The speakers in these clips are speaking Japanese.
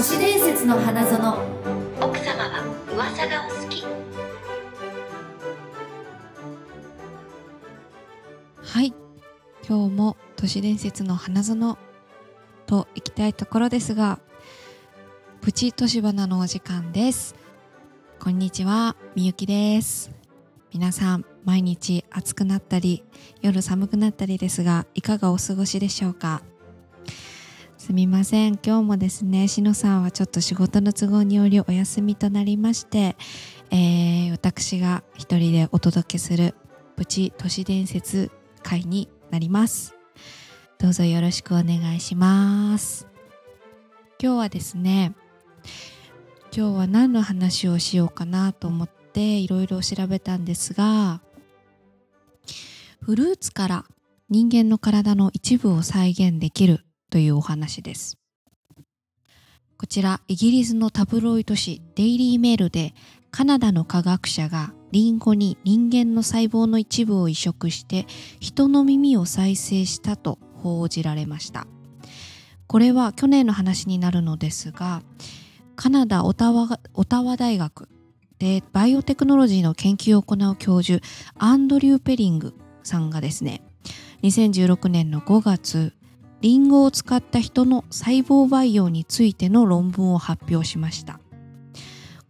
都市伝説の花園。奥様は噂がお好き。はい。今日も都市伝説の花園と行きたいところですがプチ都市花のお時間です。こんにちはみゆきです。皆さん毎日暑くなったり夜寒くなったりですがいかがお過ごしでしょうか？すみません。今日もですねしのさんはちょっと仕事の都合によりお休みとなりまして、えー、私が一人でお届けするプチ都市伝説会になります。どうぞよろしくお願いします。今日はですね今日は何の話をしようかなと思っていろいろ調べたんですがフルーツから人間の体の一部を再現できるというお話です。こちらイギリスのタブロイド紙デイリーメールでカナダの科学者がリンゴに人間の細胞の一部を移植して人の耳を再生したと報じられました。これは去年の話になるのですがカナダオタワオタワ大学でバイオテクノロジーの研究を行う教授アンドリュー・ペリングさんがですね2016年の5月リンゴを使った人の細胞培養についての論文を発表しました。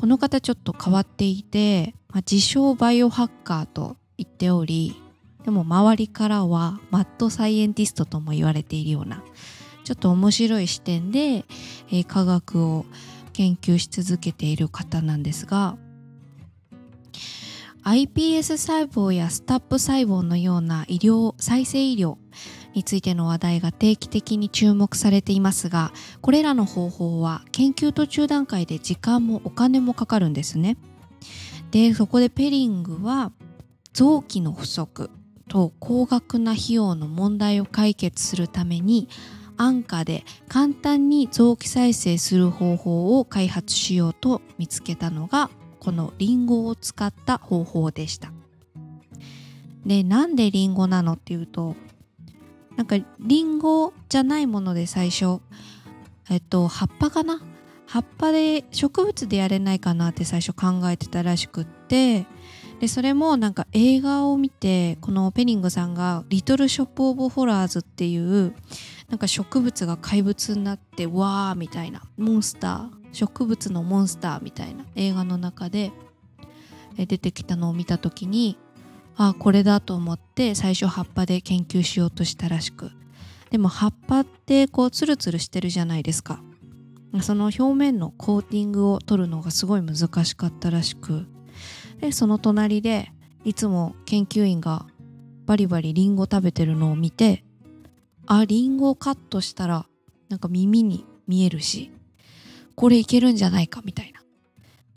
この方ちょっと変わっていて、まあ、自称バイオハッカーと言っておりでも周りからはマッドサイエンティストとも言われているようなちょっと面白い視点で、えー、科学を研究し続けている方なんですが iPS 細胞やスタップ細胞のような医療再生医療についての話題が定期的に注目されていますがこれらの方法は研究途中段階で時間もお金もかかるんですね。でそこでペリングは臓器の不足と高額な費用の問題を解決するために安価で簡単に臓器再生する方法を開発しようと見つけたのがこのリンゴを使った方法でした。でなんでリンゴなのっていうとなんかリンゴじゃないもので最初えっと葉っぱかな？葉っぱで植物でやれないかなって最初考えてたらしくってでそれもなんか映画を見てこのペニングさんが「リトル・ショップ・オブ・ホラーズ」っていうなんか植物が怪物になってわーみたいなモンスター植物のモンスターみたいな映画の中で出てきたのを見た時にあこれだと思って最初葉っぱで研究しようとしたらしく。でも葉っぱってこうツルツルしてるじゃないですか。その表面のコーティングを取るのがすごい難しかったらしく。でその隣でいつも研究員がバリバリリンゴ食べてるのを見てあリンゴをカットしたらなんか耳に見えるしこれいけるんじゃないかみたいな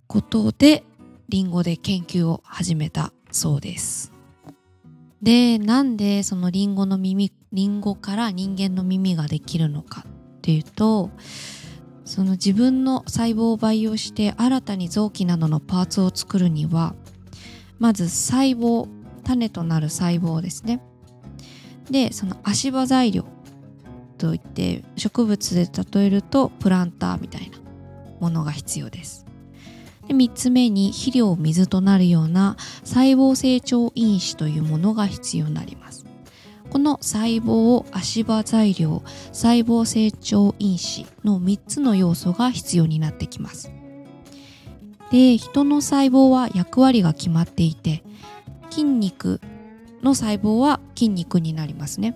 ことでリンゴで研究を始めた。そうです。でなんでそのリンゴの耳リンゴから人間の耳ができるのかっていうとその自分の細胞を培養して新たに臓器などのパーツを作るにはまず細胞種となる細胞ですね。でその足場材料といって植物で例えるとプランターみたいなものが必要です。で3つ目に肥料水となるような細胞成長因子というものが必要になります。この細胞足場材料細胞成長因子の3つの要素が必要になってきます。で人の細胞は役割が決まっていて筋肉の細胞は筋肉になりますね。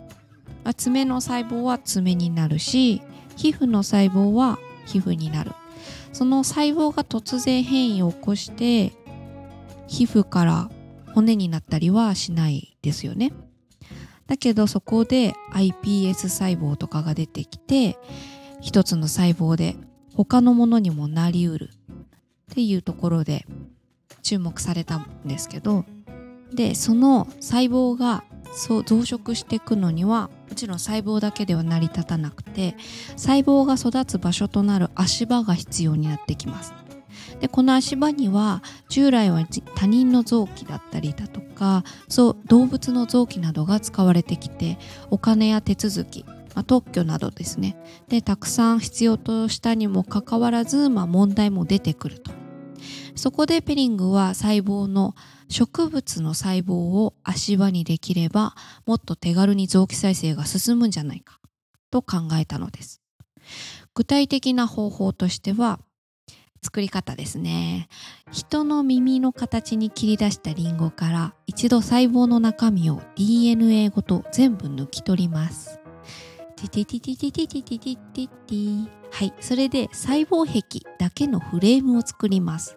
爪の細胞は爪になるし皮膚の細胞は皮膚になる。その細胞が突然変異を起こして皮膚から骨になったりはしないですよね。だけどそこで iPS 細胞とかが出てきて一つの細胞で他のものにもなりうるっていうところで注目されたんですけどでその細胞がそう増殖していくのにはもちろん細胞だけでは成り立たなくて細胞が育つ場所となる足場が必要になってきます。でこの足場には従来は他人の臓器だったりだとかそう動物の臓器などが使われてきてお金や手続きまあ、特許などですね。でたくさん必要としたにもかかわらず、まあ、問題も出てくると。そこでペリングは細胞の植物の細胞を足場にできればもっと手軽に臓器再生が進むんじゃないか。と考えたのです。具体的な方法としては作り方ですね。人の耳の形に切り出したリンゴから一度細胞の中身を DNA ごと全部抜き取ります。はい。それで細胞壁だけのフレームを作ります。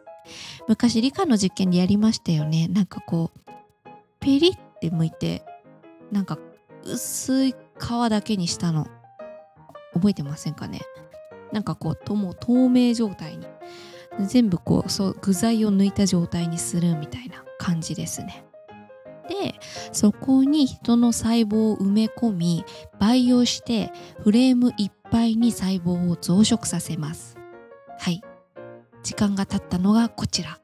昔理科の実験でやりましたよねなんかこうペリって剥いてなんか薄い皮だけにしたの覚えてませんかねなんかこうとも透明状態に全部こうそう具材を抜いた状態にするみたいな感じですね。でそこに人の細胞を埋め込み培養してフレームいっぱいに細胞を増殖させます。時間が経ったのがこちら。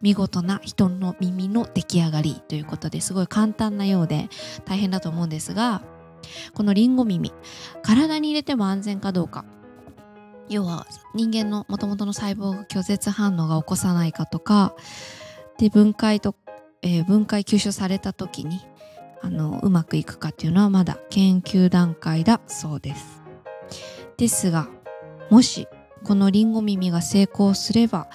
見事な人の耳の出来上がりということですごい簡単なようで大変だと思うんですがこのリンゴ耳体に入れても安全かどうか。要は人間のもともとの細胞が拒絶反応が起こさないかとかで分解と、えー、分解吸収された時にあのうまくいくかっていうのはまだ研究段階だそうです。ですがもしこのリンゴ耳が成功すれば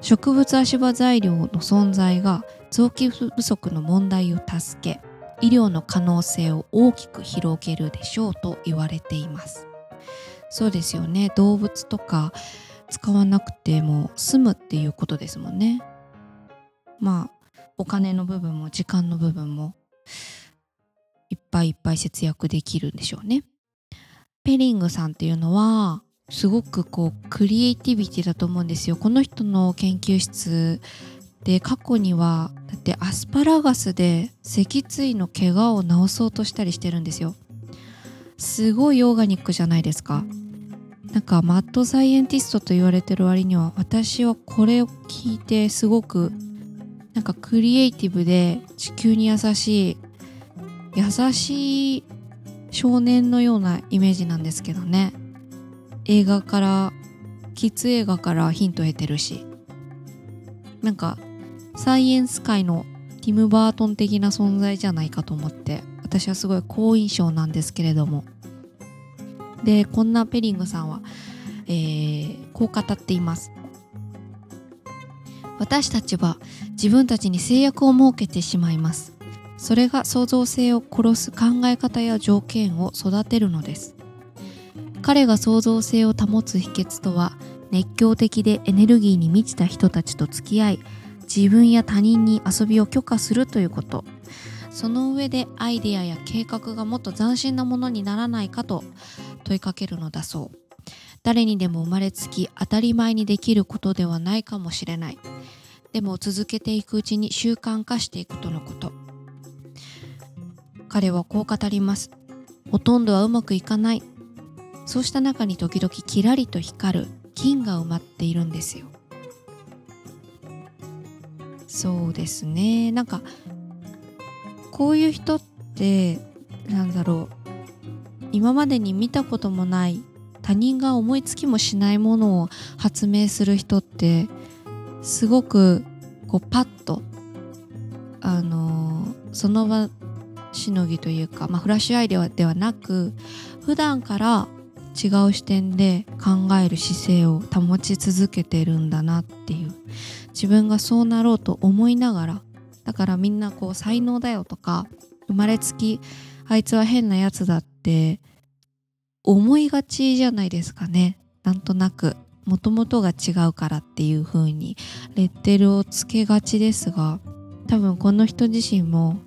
植物足場材料の存在が臓器不足の問題を助け医療の可能性を大きく広げるでしょうと言われています。そうですよね。動物とか使わなくても済むっていうことですもんね。まあお金の部分も時間の部分もいっぱいいっぱい節約できるんでしょうね。ペリングさんっていうのはすごくこうクリエイティビティだと思うんですよ。この人の研究室で過去にはだってアスパラガスで脊椎の怪我を治そうとしたりしてるんですよ。すごいオーガニックじゃないですか。なんかマッドサイエンティストと言われてる割には私はこれを聞いてすごくなんかクリエイティブで地球に優しい優しい少年のようなイメージなんですけどね。映画からキッズ映画からヒント得てるし。なんかサイエンス界のティム・バートン的な存在じゃないかと思って私はすごい好印象なんですけれども。でこんなペリングさんは、えー、こう語っています。私たちは自分たちに制約を設けてしまいます。それが創造性を殺す考え方や条件を育てるのです。彼が創造性を保つ秘訣とは熱狂的でエネルギーに満ちた人たちと付き合い自分や他人に遊びを許可するということ。その上でアイデアや計画がもっと斬新なものにならないかと問いかけるのだそう。誰にでも生まれつき当たり前にできることではないかもしれない。でも続けていくうちに習慣化していくとのこと。彼はこう語ります。ほとんどはうまくいかない。そうした中に時々キラリと光る金が埋まっているんですよ。そうですね。なんかこういう人ってなんだろう。今までに見たこともない他人が思いつきもしないものを発明する人ってすごくこうパッとあのー、その場しのぎというか、まあ、フラッシュアイデアではなく普段から違う視点で考える姿勢を保ち続けてるんだなっていう。自分がそうなろうと思いながらだからみんなこう才能だよとか生まれつきあいつは変なやつだって思いがちじゃないですかね。なんとなく。もともとが違うからっていう風にレッテルをつけがちですが多分この人自身も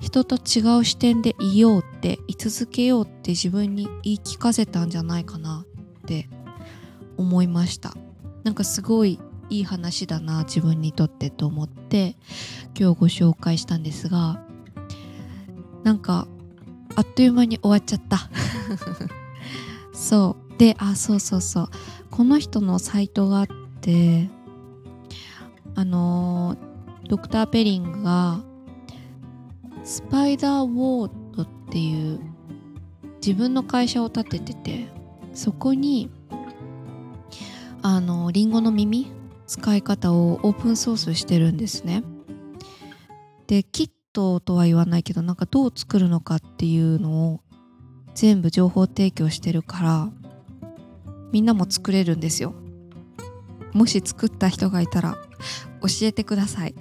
人と違う視点でいようって居続けようって自分に言い聞かせたんじゃないかなって思いました。なんかすごいいい話だな自分にとってと思って今日ご紹介したんですがなんかあっという間に終わっちゃった。そう。であそうそうそう。この人のサイトがあってあのドクター・ペリングがスパイダーウォードっていう自分の会社を立てててそこにあのリンゴの耳使い方をオープンソースしてるんですね。でキットとは言わないけどなんかどう作るのかっていうのを全部情報提供してるからみんなも作れるんですよ。もし作った人がいたら教えてください。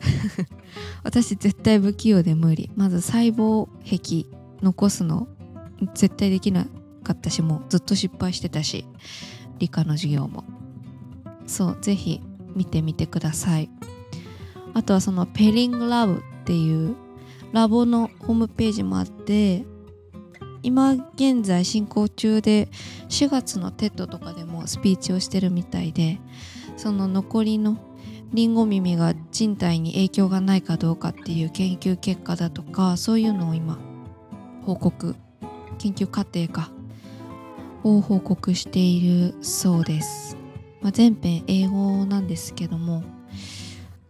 私絶対不器用で無理。まず細胞壁残すの絶対できなかったしもうずっと失敗してたし理科の授業も。そうぜひ見てみてください。あとはそのペリングラブっていうラボのホームページもあって今現在進行中で4月のテッドとかでもスピーチをしてるみたいでその残りのリンゴ耳が人体に影響がないかどうかっていう研究結果だとかそういうのを今報告研究過程かを報告しているそうです、まあ、全編英語なんですけども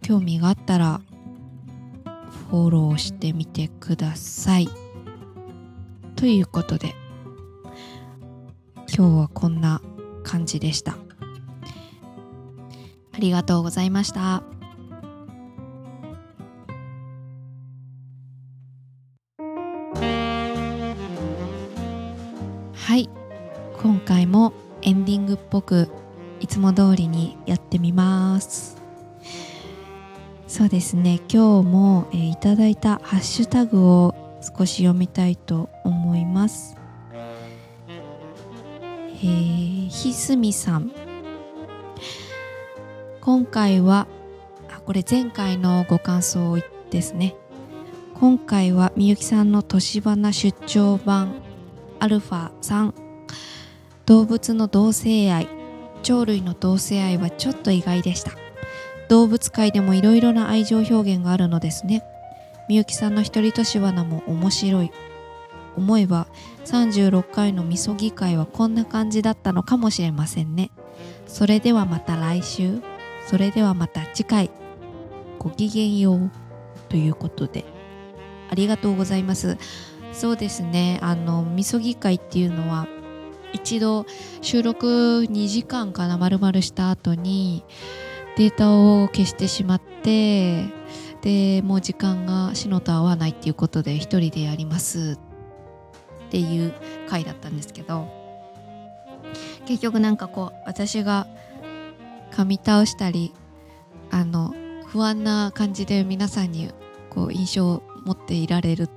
興味があったらフォローしてみてください。ということで今日はこんな感じでした。ありがとうございました。はい。今回もエンディングっぽくいつも通りにやってみます。そうですね。今日も、えー、いただいたハッシュタグを少し読みたいと思います。えー、ひすみさん。今回はあこれ前回のご感想ですね。今回はみゆきさんの年花出張版アルファ3動物の同性愛。鳥類の同性愛はちょっと意外でした。動物界でもいろいろな愛情表現があるのですね。みゆきさんの一人年花も面白い。思えば36回のみそぎ会はこんな感じだったのかもしれませんね。それではまた来週。それではまた次回ごきげんようということでありがとうございます。そうですねあのみそぎ会っていうのは一度収録2時間かな丸々した後にデータを消してしまってでもう時間がシノと合わないっていうことで一人でやります。っていう回だったんですけど結局なんかこう私が噛み倒したりあの不安な感じで皆さんにこう印象を持っていられる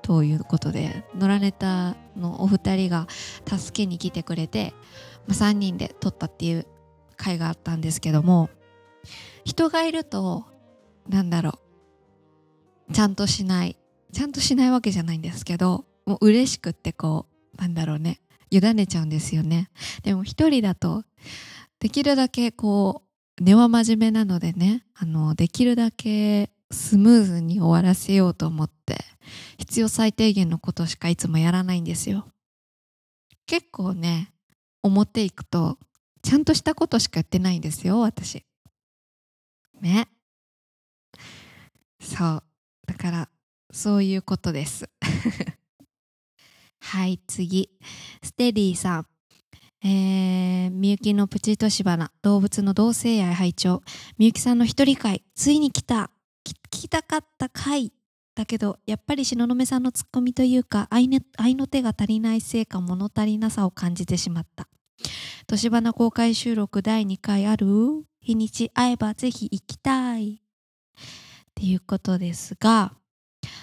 ということで野良ネタのお二人が助けに来てくれて、まあ、3人で撮ったっていう回があったんですけども人がいるとなんだろうちゃんとしないちゃんとしないわけじゃないんですけどもう嬉しくってこうなんだろうね委ねちゃうんですよね。でも一人だとできるだけこう根は真面目なのでねあのできるだけスムーズに終わらせようと思って必要最低限のことしかいつもやらないんですよ。結構ね表行くとちゃんとしたことしかやってないんですよ私。ね。そう。だからそういうことです。はい次。ステディさん。えー、みゆきのプチとしばな動物の同性愛拝聴。みゆきさんの一人会ついに来た。聞きたかった回だけどやっぱり東雲さんのツッコミというか愛,、ね、愛の手が足りないせいか物足りなさを感じてしまった。年花公開収録第2回ある？日にち会えばぜひ行きたい。っていうことですが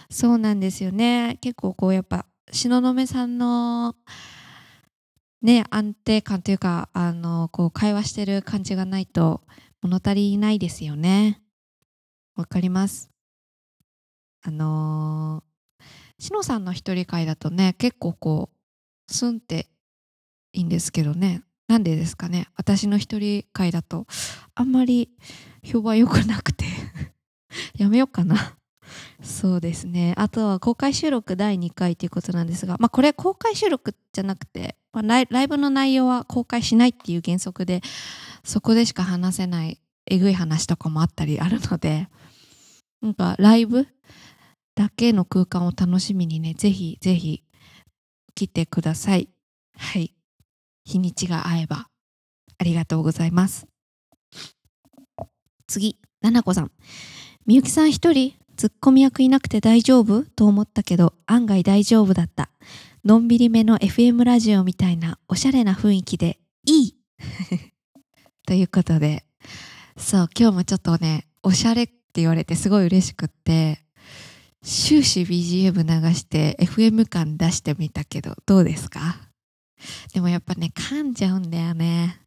そうなんですよね。結構こうやっぱ東雲さんのね安定感というかあのこう会話してる感じがないと物足りないですよね。わかります。あのー、しのさんの一人会だとね結構こうスンっていいんですけどね。なんでですかね。私の一人会だとあんまり評判良くなくて。やめようかな。そうですね。あとは公開収録第2回ということなんですが、まあ、これ公開収録じゃなくて、まあ、ライブの内容は公開しないっていう原則でそこでしか話せないえぐい話とかもあったりあるのでなんかライブだけの空間を楽しみにねぜひぜひ来てください。はい。日にちが合えばありがとうございます。次ななこさん。みゆきさん一人ツッコミ役いなくて大丈夫と思ったけど案外大丈夫だった。のんびりめの FM ラジオみたいなおしゃれな雰囲気でいい！ということで。そう今日もちょっとねおしゃれって言われてすごい嬉しくって終始 BGM 流して FM 感出してみたけどどうですか？でもやっぱね噛んじゃうんだよね。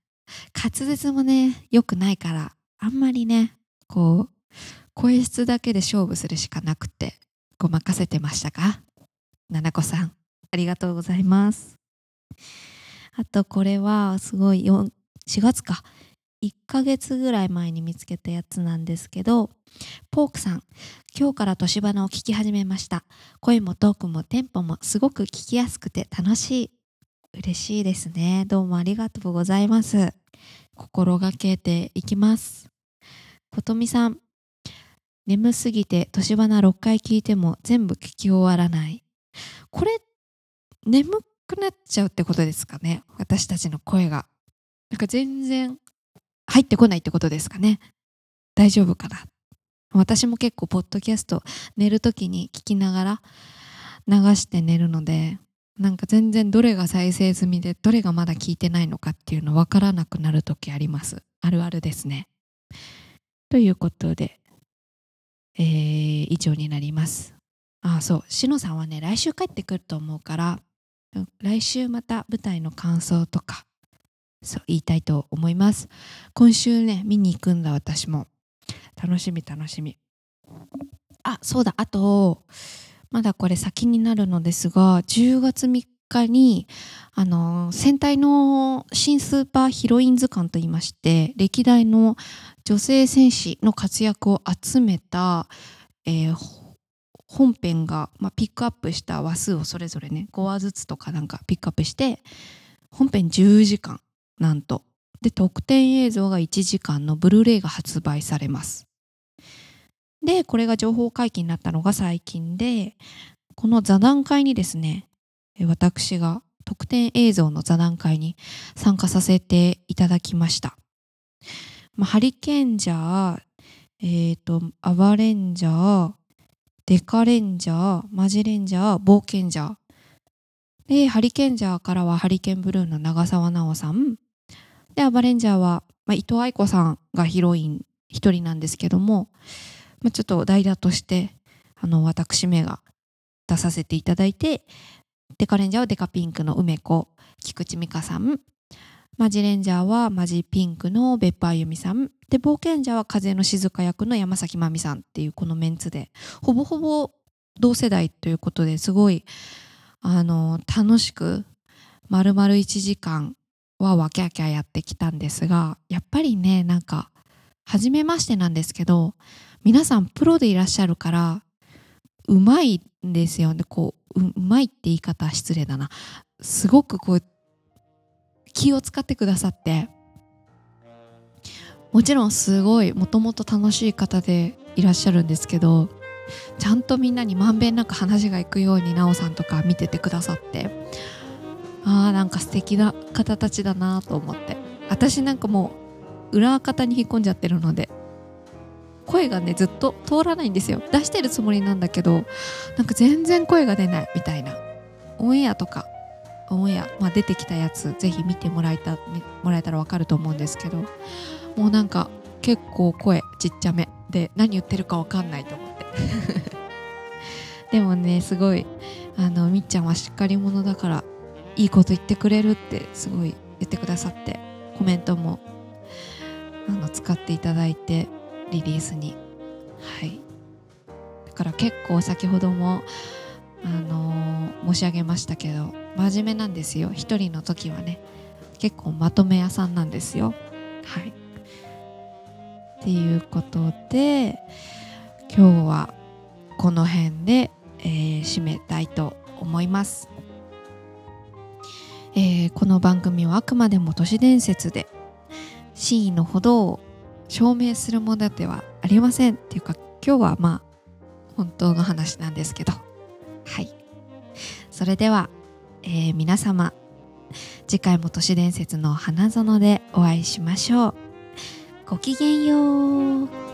滑舌もね良くないからあんまりねこう声質だけで勝負するしかなくてごまかせてましたか？ななこさん。ありがとうございます。あとこれはすごい4 4月か。1ヶ月ぐらい前に見つけたやつなんですけどポークさん。今日から年花を聞き始めました。声もトークもテンポもすごく聞きやすくて楽しい。嬉しいですね。どうもありがとうございます。心がけていきます。ことみさん。眠すぎて年花6回聞いても全部聞き終わらない。これ眠くなっちゃうってことですかね？私たちの声が。なんか全然入ってこないってことですかね？大丈夫かな？私も結構ポッドキャスト寝る時に聞きながら流して寝るのでなんか全然どれが再生済みでどれがまだ聞いてないのかっていうの分からなくなる時あります。あるあるですね。ということで、えー、以上になります。あそう。しのさんはね来週帰ってくると思うから来週また舞台の感想とかそう言いたいと思います。今週ね見に行くんだ私も。楽しみ楽しみ。あそうだ。あとまだこれ先になるのですが10月3日にあの戦隊の新スーパーヒロイン図鑑といいまして歴代の女性戦士の活躍を集めた、えー、本編が、まあ、ピックアップした話数をそれぞれね5話ずつとかなんかピックアップして本編10時間なんと。で特典映像が1時間のブルーレイが発売されます。でこれが情報解禁になったのが最近でこの座談会にですね私が特典映像の座談会に参加させていただきました、まあ、ハリケンジャーえっ、ー、とアバレンジャーデカレンジャーマジレンジャー冒険ジャー。でハリケンジャーからはハリケンブルーの長澤奈緒さん。でアバレンジャーは、まあ、伊藤愛子さんがヒロイン一人なんですけども、まあ、ちょっと代打としてあの私めが出させていただいてデカレンジャーはデカピンクの梅子。菊池美香さん。マジレンジャーはマジピンクの別府あゆみさん。で冒険者は風の静香役の山崎真美さんっていうこのメンツでほぼほぼ同世代ということですごいあの楽しく丸々1時間わわキャキャやってきたんですがやっぱりねなんか初めましてなんですけど皆さんプロでいらっしゃるからうまいんですよ。ねこううまいって言い方失礼だな。すごくこう気を使ってくださって。もちろんすごいもともと楽しい方でいらっしゃるんですけどちゃんとみんなにまんべんなく話がいくように奈緒さんとか見ててくださって。あーなんか素敵な方たちだなと思って。私なんかもう裏方に引っ込んじゃってるので。声がねずっと通らないんですよ。出してるつもりなんだけどなんか全然声が出ないみたいな。オンエアとかオンエア、まあ、出てきたやつぜひ見てもらえたもらえたら分かると思うんですけどもうなんか結構声ちっちゃめ。で何言ってるか分かんないと思って。でもねすごいあのみっちゃんはしっかり者だからいいこと言ってくれるってすごい言ってくださってコメントもあの使っていただいてリリースに。はい。だから結構先ほどもあのー、申し上げましたけど真面目なんですよ。一人の時はね。結構まとめ屋さんなんですよ。はい。っていうことで今日はこの辺で、えー、締めたいと思います。えー、この番組はあくまでも都市伝説で真意のほどを証明するものではありませんっていうか今日はまあ本当の話なんですけど。はい。それでは、えー皆様次回も都市伝説の花園でお会いしましょう。ごきげんよう。